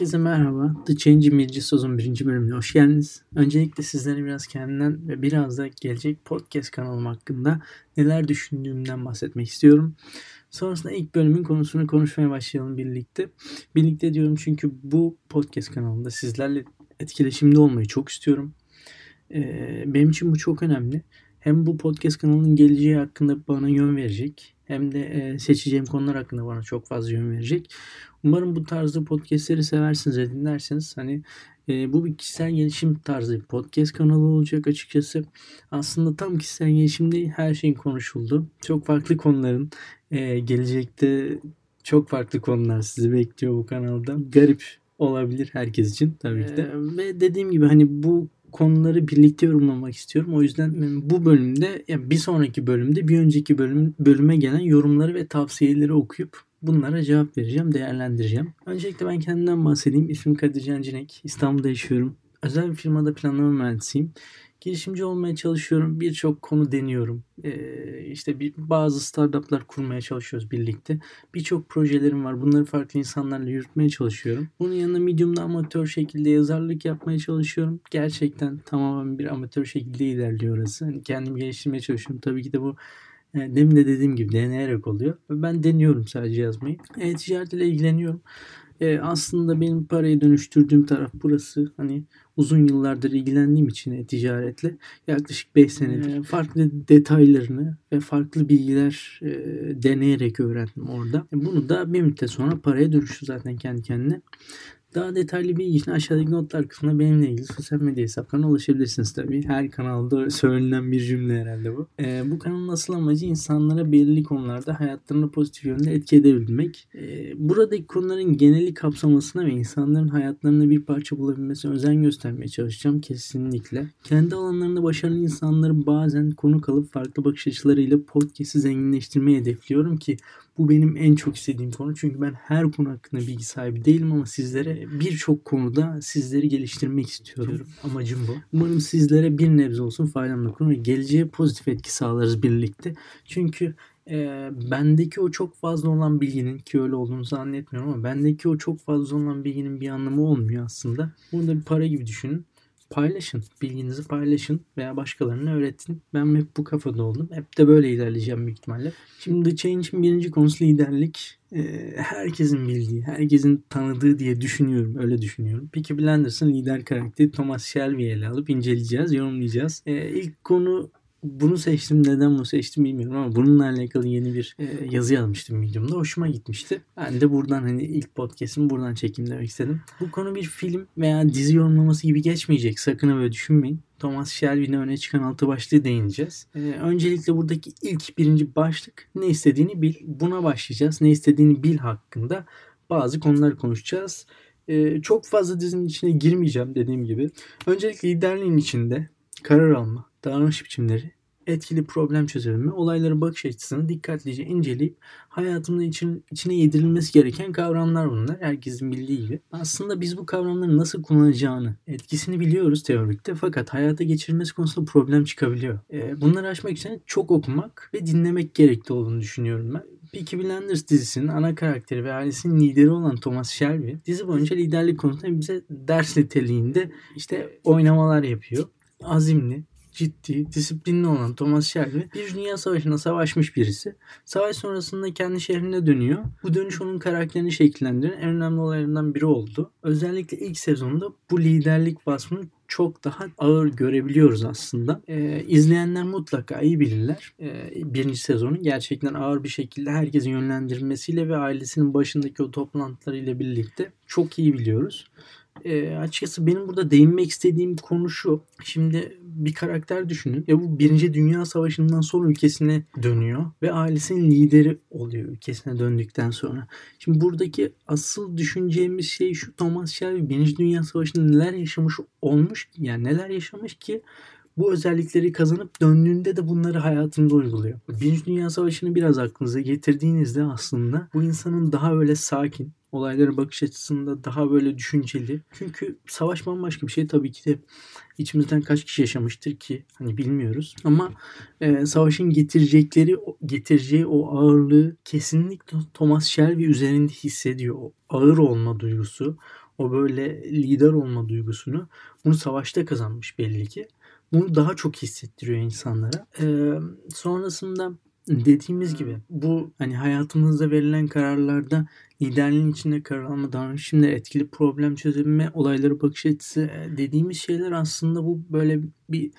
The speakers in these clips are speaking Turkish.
Herkese merhaba. The Change'in birinci sezon birinci bölümüne hoş geldiniz. Öncelikle sizlere biraz kendimden ve biraz da gelecek podcast kanalım hakkında neler düşündüğümden bahsetmek istiyorum. Sonrasında ilk bölümün konusunu konuşmaya başlayalım birlikte. Birlikte diyorum çünkü bu podcast kanalında sizlerle etkileşimde olmayı çok istiyorum. Ee, benim için bu çok önemli. Hem bu podcast kanalının geleceği hakkında bana yön verecek hem de e, seçeceğim konular hakkında bana çok fazla yön verecek. Umarım bu tarzda podcastleri seversiniz ve dinlersiniz. Hani e, bu bir kişisel gelişim tarzı bir podcast kanalı olacak açıkçası. Aslında tam kişisel gelişim değil her şeyin konuşuldu. Çok farklı konuların e, gelecekte çok farklı konular sizi bekliyor bu kanalda. Garip olabilir herkes için tabii ki de. Ee, ve dediğim gibi hani bu konuları birlikte yorumlamak istiyorum. O yüzden bu bölümde yani bir sonraki bölümde bir önceki bölüm bölüme gelen yorumları ve tavsiyeleri okuyup bunlara cevap vereceğim, değerlendireceğim. Öncelikle ben kendimden bahsedeyim. İsmim Kadir Can Cinek. İstanbul'da yaşıyorum. Özel bir firmada planlama mühendisiyim girişimci olmaya çalışıyorum. Birçok konu deniyorum. Ee, işte bir, bazı startuplar kurmaya çalışıyoruz birlikte. Birçok projelerim var. Bunları farklı insanlarla yürütmeye çalışıyorum. Bunun yanında Medium'da amatör şekilde yazarlık yapmaya çalışıyorum. Gerçekten tamamen bir amatör şekilde ilerliyor orası. Hani kendimi geliştirmeye çalışıyorum. Tabii ki de bu yani demin de dediğim gibi deneyerek oluyor. Ben deniyorum sadece yazmayı. E, ticaret ile ilgileniyorum. E, aslında benim parayı dönüştürdüğüm taraf burası. Hani uzun yıllardır ilgilendiğim için e, ticaretle yaklaşık 5 senedir e, farklı detaylarını ve farklı bilgiler e, deneyerek öğrendim orada. E, bunu da bir müddet sonra paraya dönüştü zaten kendi kendine. Daha detaylı bilgi için aşağıdaki notlar kısmında benimle ilgili sosyal medya hesaplarına ulaşabilirsiniz tabii. Her kanalda söylenen bir cümle herhalde bu. Ee, bu kanalın asıl amacı insanlara belirli konularda hayatlarını pozitif yönde etki edebilmek. Ee, buradaki konuların geneli kapsamasına ve insanların hayatlarında bir parça bulabilmesine özen göstermeye çalışacağım kesinlikle. Kendi alanlarında başarılı insanları bazen konu kalıp farklı bakış açılarıyla podcast'i zenginleştirmeyi hedefliyorum ki bu benim en çok istediğim konu. Çünkü ben her konu hakkında bilgi sahibi değilim ama sizlere birçok konuda sizleri geliştirmek istiyorum. Amacım bu. Umarım sizlere bir nebze olsun faydam dokunur ve geleceğe pozitif etki sağlarız birlikte. Çünkü e, bendeki o çok fazla olan bilginin ki öyle olduğunu zannetmiyorum ama bendeki o çok fazla olan bilginin bir anlamı olmuyor aslında. Bunu da bir para gibi düşünün paylaşın. Bilginizi paylaşın veya başkalarına öğretin. Ben hep bu kafada oldum. Hep de böyle ilerleyeceğim büyük ihtimalle. Şimdi The Change'in birinci konusu liderlik. Ee, herkesin bildiği, herkesin tanıdığı diye düşünüyorum. Öyle düşünüyorum. Peki Blenders'ın lider karakteri Thomas Shelby'yi ele alıp inceleyeceğiz, yorumlayacağız. Ee, ilk konu bunu seçtim. Neden bunu seçtim bilmiyorum ama bununla alakalı yeni bir e, yazı yazmıştım Medium'da. Hoşuma gitmişti. Ben de buradan hani ilk podcast'imi buradan çekeyim demek istedim. Bu konu bir film veya dizi yorumlaması gibi geçmeyecek. Sakın böyle düşünmeyin. Thomas Shelby'nin öne çıkan altı başlığı değineceğiz. Ee, öncelikle buradaki ilk birinci başlık ne istediğini bil. Buna başlayacağız. Ne istediğini bil hakkında bazı konular konuşacağız. Ee, çok fazla dizinin içine girmeyeceğim dediğim gibi. Öncelikle liderliğin içinde karar alma, davranış biçimleri, etkili problem çözümü, olayların bakış açısını dikkatlice inceleyip hayatımda için, içine yedirilmesi gereken kavramlar bunlar. Herkesin bildiği gibi. Aslında biz bu kavramları nasıl kullanacağını, etkisini biliyoruz teorikte fakat hayata geçirilmesi konusunda problem çıkabiliyor. E, bunları aşmak için çok okumak ve dinlemek gerekli olduğunu düşünüyorum ben. Peaky Blinders dizisinin ana karakteri ve ailesinin lideri olan Thomas Shelby dizi boyunca liderlik konusunda bize ders niteliğinde işte oynamalar yapıyor. Azimli, ciddi, disiplinli olan Thomas Shelby bir dünya savaşında savaşmış birisi. Savaş sonrasında kendi şehrine dönüyor. Bu dönüş onun karakterini şekillendiren en önemli olaylarından biri oldu. Özellikle ilk sezonda bu liderlik vasfını çok daha ağır görebiliyoruz aslında. Ee, izleyenler mutlaka iyi bilirler. Ee, birinci sezonu gerçekten ağır bir şekilde herkesin yönlendirmesiyle ve ailesinin başındaki o toplantılarıyla birlikte çok iyi biliyoruz. E, açıkçası benim burada değinmek istediğim konu şu. Şimdi bir karakter düşünün. Ya bu Birinci Dünya Savaşı'ndan sonra ülkesine dönüyor ve ailesinin lideri oluyor ülkesine döndükten sonra. Şimdi buradaki asıl düşüneceğimiz şey şu Thomas Shelby Birinci Dünya Savaşı'nda neler yaşamış olmuş yani neler yaşamış ki bu özellikleri kazanıp döndüğünde de bunları hayatında uyguluyor. Birinci Dünya Savaşı'nı biraz aklınıza getirdiğinizde aslında bu insanın daha böyle sakin, olaylara bakış açısında daha böyle düşünceli. Çünkü savaş bambaşka bir şey tabii ki de içimizden kaç kişi yaşamıştır ki hani bilmiyoruz. Ama e, savaşın getirecekleri getireceği o ağırlığı kesinlikle Thomas Shelby üzerinde hissediyor. O ağır olma duygusu, o böyle lider olma duygusunu bunu savaşta kazanmış belli ki. Bunu daha çok hissettiriyor insanlara. Ee, sonrasında dediğimiz gibi bu hani hayatımızda verilen kararlarda liderliğin içinde karar alma davranışımda etkili problem çözümü olayları bakış açısı e, dediğimiz şeyler aslında bu böyle bir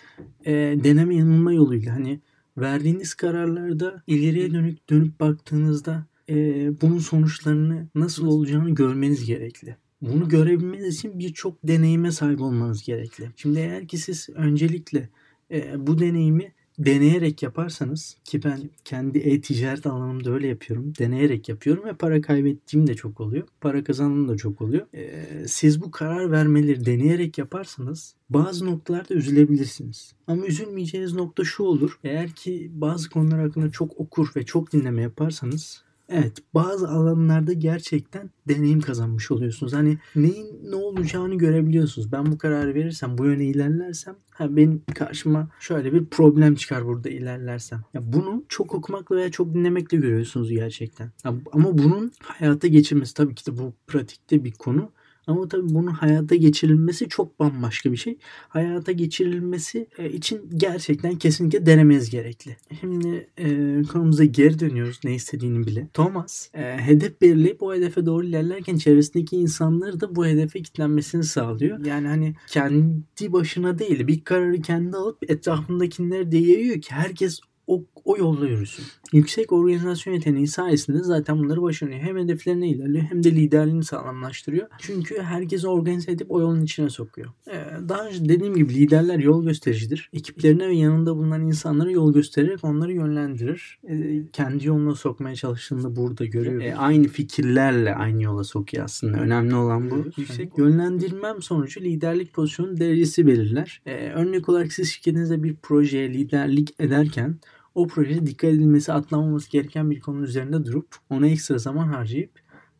e, deneme yanılma yoluyla hani verdiğiniz kararlarda ileriye dönük dönüp baktığınızda e, bunun sonuçlarını nasıl olacağını görmeniz gerekli. Bunu görebilmeniz için birçok deneyime sahip olmanız gerekli. Şimdi eğer ki siz öncelikle e, bu deneyimi deneyerek yaparsanız ki ben kendi e-ticaret alanımda öyle yapıyorum. Deneyerek yapıyorum ve para kaybettiğim de çok oluyor. Para kazandığım da çok oluyor. Ee, siz bu karar vermeleri deneyerek yaparsanız bazı noktalarda üzülebilirsiniz. Ama üzülmeyeceğiniz nokta şu olur. Eğer ki bazı konular hakkında çok okur ve çok dinleme yaparsanız Evet bazı alanlarda gerçekten deneyim kazanmış oluyorsunuz. Hani neyin ne olacağını görebiliyorsunuz. Ben bu kararı verirsem bu yöne ilerlersem ha benim karşıma şöyle bir problem çıkar burada ilerlersem. Ya bunu çok okumakla veya çok dinlemekle görüyorsunuz gerçekten. Ya, ama bunun hayata geçirmesi tabii ki de bu pratikte bir konu. Ama tabii bunun hayata geçirilmesi çok bambaşka bir şey. Hayata geçirilmesi e, için gerçekten kesinlikle denemeniz gerekli. Şimdi e, konumuza geri dönüyoruz ne istediğini bile. Thomas e, hedef belirleyip o hedefe doğru ilerlerken çevresindeki insanları da bu hedefe kitlenmesini sağlıyor. Yani hani kendi başına değil bir kararı kendi alıp etrafındakileri de yayıyor ki herkes o, o yolda yürüsün. Yüksek organizasyon yeteneği sayesinde zaten bunları başarıyor. Hem hedeflerine ilerliyor hem de liderliğini sağlamlaştırıyor. Çünkü herkesi organize edip o yolun içine sokuyor. Ee, daha önce dediğim gibi liderler yol göstericidir. Ekiplerine ve yanında bulunan insanlara yol göstererek onları yönlendirir. Ee, kendi yoluna sokmaya çalıştığında burada görüyoruz. Ee, aynı fikirlerle aynı yola sokuyor aslında. Önemli olan bu. Yüksek yönlendirmem sonucu liderlik pozisyonu derecesi belirler. Ee, örnek olarak siz şirketinizde bir projeye liderlik ederken o projede dikkat edilmesi, atlanmaması gereken bir konu üzerinde durup ona ekstra zaman harcayıp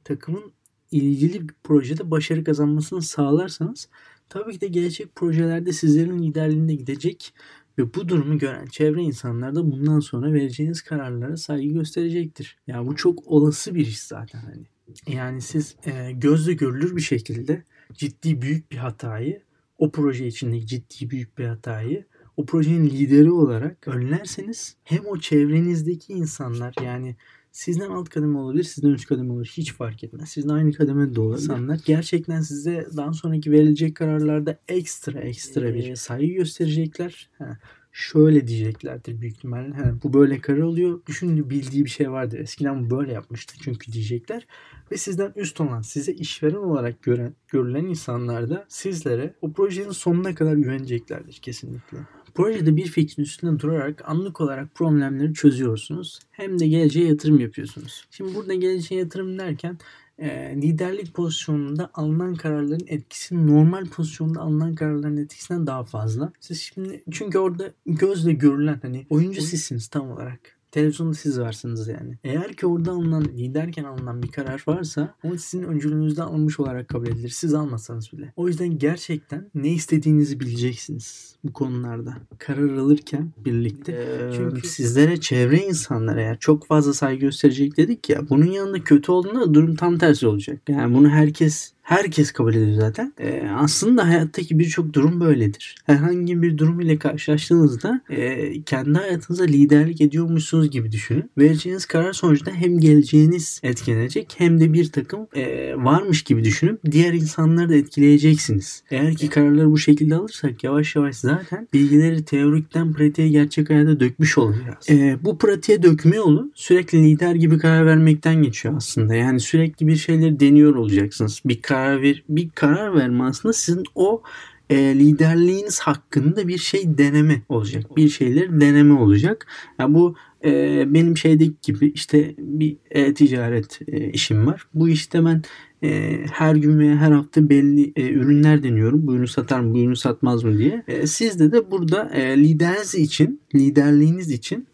takımın ilgili bir projede başarı kazanmasını sağlarsanız tabii ki de gelecek projelerde sizlerin liderliğinde gidecek ve bu durumu gören çevre insanlar da bundan sonra vereceğiniz kararlara saygı gösterecektir. Ya yani bu çok olası bir iş zaten hani. Yani siz e, gözle görülür bir şekilde ciddi büyük bir hatayı o proje içindeki ciddi büyük bir hatayı o projenin lideri olarak önlerseniz hem o çevrenizdeki insanlar yani sizden alt kademe olabilir, sizden üst kademe olur. Hiç fark etmez. Sizden aynı kademede de olur. İnsanlar gerçekten size daha sonraki verilecek kararlarda ekstra ekstra bir saygı gösterecekler. Ha, şöyle diyeceklerdir büyük ihtimalle. Ha, bu böyle karar oluyor. Düşünün bildiği bir şey vardır. Eskiden bu böyle yapmıştı çünkü diyecekler. Ve sizden üst olan, size işveren olarak gören, görülen insanlar da sizlere o projenin sonuna kadar güveneceklerdir kesinlikle. Projede bir fikrin üstünde durarak anlık olarak problemleri çözüyorsunuz. Hem de geleceğe yatırım yapıyorsunuz. Şimdi burada geleceğe yatırım derken e, liderlik pozisyonunda alınan kararların etkisi normal pozisyonda alınan kararların etkisinden daha fazla. Siz şimdi çünkü orada gözle görülen hani oyuncu sizsiniz tam olarak. Televizyonda siz varsınız yani. Eğer ki orada alınan liderken alınan bir karar varsa o sizin öncülüğünüzde alınmış olarak kabul edilir. Siz almasanız bile. O yüzden gerçekten ne istediğinizi bileceksiniz bu konularda. Karar alırken birlikte. Ee, Çünkü sizlere çevre insanlar eğer çok fazla saygı gösterecek dedik ya bunun yanında kötü olduğunda durum tam tersi olacak. Yani bunu herkes Herkes kabul ediyor zaten. Ee, aslında hayattaki birçok durum böyledir. Herhangi bir durum ile karşılaştığınızda e, kendi hayatınıza liderlik ediyormuşsunuz gibi düşünün. Vereceğiniz karar sonucunda hem geleceğiniz etkilenecek hem de bir takım e, varmış gibi düşünüp diğer insanları da etkileyeceksiniz. Eğer ki kararları bu şekilde alırsak yavaş yavaş zaten bilgileri teorikten pratiğe gerçek hayata dökmüş olacağız. E, bu pratiğe dökme yolu sürekli lider gibi karar vermekten geçiyor aslında. Yani sürekli bir şeyleri deniyor olacaksınız. Bir karar ver, bir karar verme aslında sizin o e, liderliğiniz hakkında bir şey deneme olacak. Bir şeyler deneme olacak. Yani bu e, benim şeydeki gibi işte bir e, ticaret e, işim var. Bu işte ben e, her gün veya her hafta belli e, ürünler deniyorum. Bu ürünü satar mı, bu ürünü satmaz mı diye. E, sizde de burada e, lideriniz için, liderliğiniz için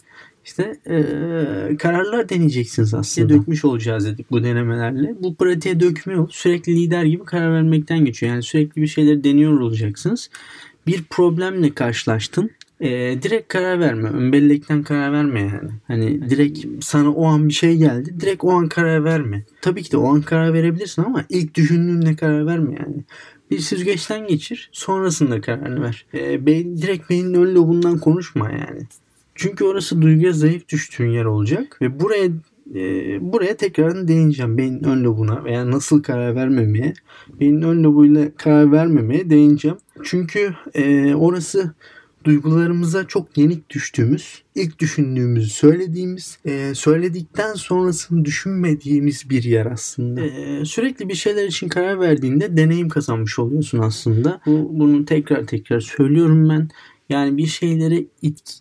işte e, kararlar deneyeceksiniz aslında. Dökmüş olacağız dedik bu denemelerle. Bu pratiğe dökme yol sürekli lider gibi karar vermekten geçiyor. Yani sürekli bir şeyleri deniyor olacaksınız. Bir problemle karşılaştın e, direkt karar verme. Ön bellekten karar verme yani. Hani direkt sana o an bir şey geldi. Direkt o an karar verme. Tabii ki de o an karar verebilirsin ama ilk düşündüğünde karar verme yani. Bir süzgeçten geçir. Sonrasında kararını ver. E, beyin, direkt beynin ön lobundan konuşma yani. Çünkü orası duyguya zayıf düştüğün yer olacak. Ve buraya e, buraya tekrardan değineceğim. Beynin ön lobuna veya nasıl karar vermemeye. Beynin ön lobuyla karar vermemeye değineceğim. Çünkü e, orası duygularımıza çok yenik düştüğümüz, ilk düşündüğümüzü söylediğimiz, e, söyledikten sonrasını düşünmediğimiz bir yer aslında. E, sürekli bir şeyler için karar verdiğinde deneyim kazanmış oluyorsun aslında. Bu, bunu tekrar tekrar söylüyorum ben. Yani bir şeylere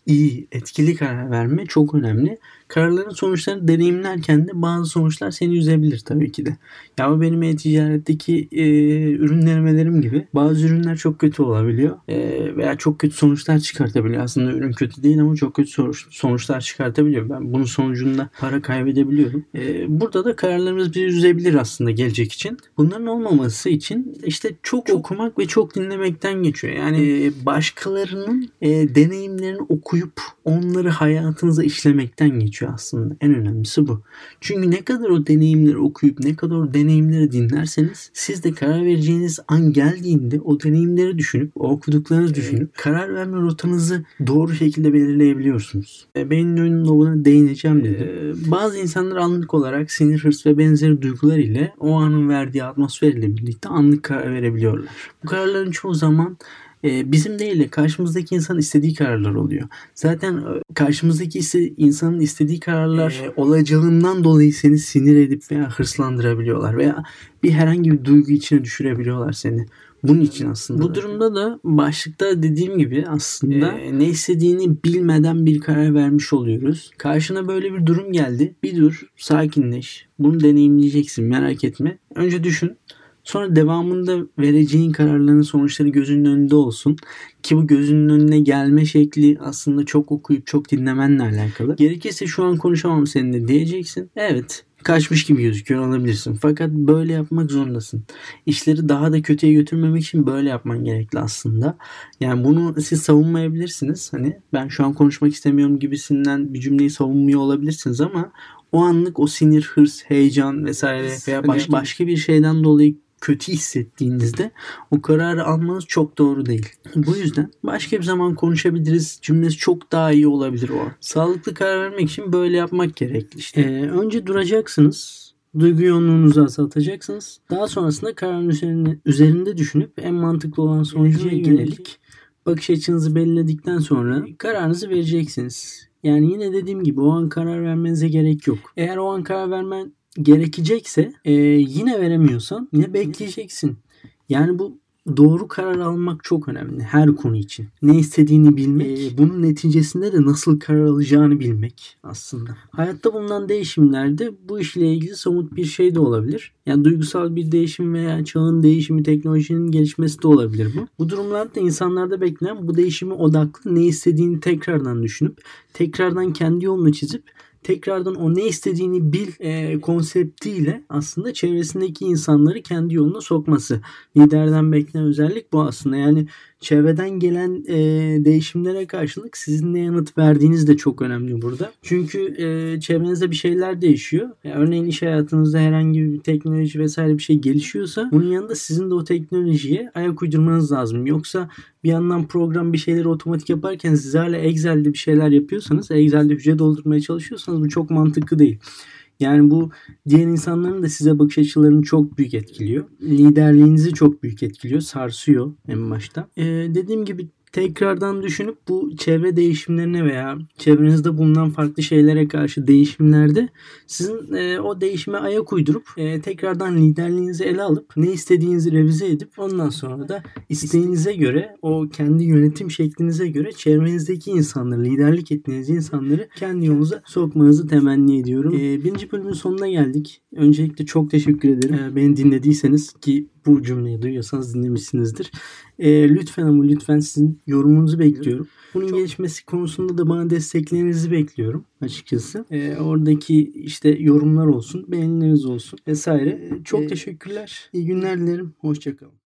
iyi, etkili karar verme çok önemli. Kararların sonuçlarını deneyimlerken de bazı sonuçlar seni üzebilir tabii ki de. Ya bu benim e-ticaretteki e, ürün denemelerim gibi. Bazı ürünler çok kötü olabiliyor. E, veya çok kötü sonuçlar çıkartabiliyor. Aslında ürün kötü değil ama çok kötü sonuçlar çıkartabiliyor. Ben bunun sonucunda para kaybedebiliyorum. E, burada da kararlarımız bizi üzebilir aslında gelecek için. Bunların olmaması için işte çok, çok okumak ve çok dinlemekten geçiyor. Yani e, başkalarının e, deneyimlerini okuyup onları hayatınıza işlemekten geçiyor geçiyor aslında. En önemlisi bu. Çünkü ne kadar o deneyimleri okuyup ne kadar o deneyimleri dinlerseniz siz de karar vereceğiniz an geldiğinde o deneyimleri düşünüp o okuduklarınızı düşünüp karar verme rotanızı doğru şekilde belirleyebiliyorsunuz. E, Beynin önünde buna değineceğim dedim. E, bazı insanlar anlık olarak sinir, hırs ve benzeri duygular ile o anın verdiği atmosfer ile birlikte anlık karar verebiliyorlar. Bu kararların çoğu zaman e, bizim değil de karşımızdaki insan istediği kararlar oluyor. Zaten e, karşımızdaki ise insanın istediği kararlar e, olacağından dolayı seni sinir edip veya hırslandırabiliyorlar veya bir herhangi bir duygu içine düşürebiliyorlar seni. Bunun için aslında. Bu durumda da başlıkta dediğim gibi aslında ee, ne istediğini bilmeden bir karar vermiş oluyoruz. Karşına böyle bir durum geldi. Bir dur, sakinleş. Bunu deneyimleyeceksin merak etme. Önce düşün. Sonra devamında vereceğin kararların sonuçları gözünün önünde olsun. Ki bu gözünün önüne gelme şekli aslında çok okuyup çok dinlemenle alakalı. Gerekirse şu an konuşamam seninle diyeceksin. Evet kaçmış gibi gözüküyor olabilirsin. Fakat böyle yapmak zorundasın. İşleri daha da kötüye götürmemek için böyle yapman gerekli aslında. Yani bunu siz savunmayabilirsiniz. Hani ben şu an konuşmak istemiyorum gibisinden bir cümleyi savunmuyor olabilirsiniz ama o anlık o sinir, hırs, heyecan vesaire veya baş, başka bir şeyden dolayı kötü hissettiğinizde o kararı almanız çok doğru değil. Bu yüzden başka bir zaman konuşabiliriz. Cümlesi çok daha iyi olabilir o Sağlıklı karar vermek için böyle yapmak gerekli işte. Ee, önce duracaksınız. Duygu yoğunluğunuzu azaltacaksınız. Daha sonrasında kararın üzerinde, üzerinde düşünüp en mantıklı olan sonuca yönelik bakış açınızı belirledikten sonra kararınızı vereceksiniz. Yani yine dediğim gibi o an karar vermenize gerek yok. Eğer o an karar vermen gerekecekse e, yine veremiyorsan yine bekleyeceksin. Yani bu doğru karar almak çok önemli her konu için. Ne istediğini bilmek, e, bunun neticesinde de nasıl karar alacağını bilmek aslında. Hayatta bulunan değişimlerde bu işle ilgili somut bir şey de olabilir. Yani duygusal bir değişim veya çağın değişimi, teknolojinin gelişmesi de olabilir bu. Bu durumlarda insanlarda beklenen bu değişimi odaklı ne istediğini tekrardan düşünüp, tekrardan kendi yolunu çizip tekrardan o ne istediğini bil e, konseptiyle aslında çevresindeki insanları kendi yoluna sokması. Liderden beklenen özellik bu aslında. Yani çevreden gelen e, değişimlere karşılık sizin ne yanıt verdiğiniz de çok önemli burada. Çünkü e, çevrenizde bir şeyler değişiyor. Yani örneğin iş hayatınızda herhangi bir teknoloji vesaire bir şey gelişiyorsa bunun yanında sizin de o teknolojiye ayak uydurmanız lazım. Yoksa bir yandan program bir şeyleri otomatik yaparken siz hala Excel'de bir şeyler yapıyorsanız, Excel'de hücre doldurmaya çalışıyorsanız bu çok mantıklı değil. Yani bu diğer insanların da size bakış açılarını çok büyük etkiliyor. Liderliğinizi çok büyük etkiliyor. Sarsıyor en başta. Ee, dediğim gibi tekrardan düşünüp bu çevre değişimlerine veya çevrenizde bulunan farklı şeylere karşı değişimlerde sizin e, o değişime ayak uydurup e, tekrardan liderliğinizi ele alıp ne istediğinizi revize edip ondan sonra da isteğinize göre o kendi yönetim şeklinize göre çevrenizdeki insanları, liderlik ettiğiniz insanları kendi yolunuza sokmanızı temenni ediyorum. E, birinci bölümün sonuna geldik. Öncelikle çok teşekkür ederim. E, beni dinlediyseniz ki bu cümleyi duyuyorsanız dinlemişsinizdir. E, lütfen ama lütfen sizin yorumunuzu bekliyorum. Bunun Çok... gelişmesi konusunda da bana desteklerinizi bekliyorum açıkçası. E, oradaki işte yorumlar olsun, beğenileriniz olsun vesaire. Çok e, teşekkürler. İyi günler dilerim. Hoşçakalın.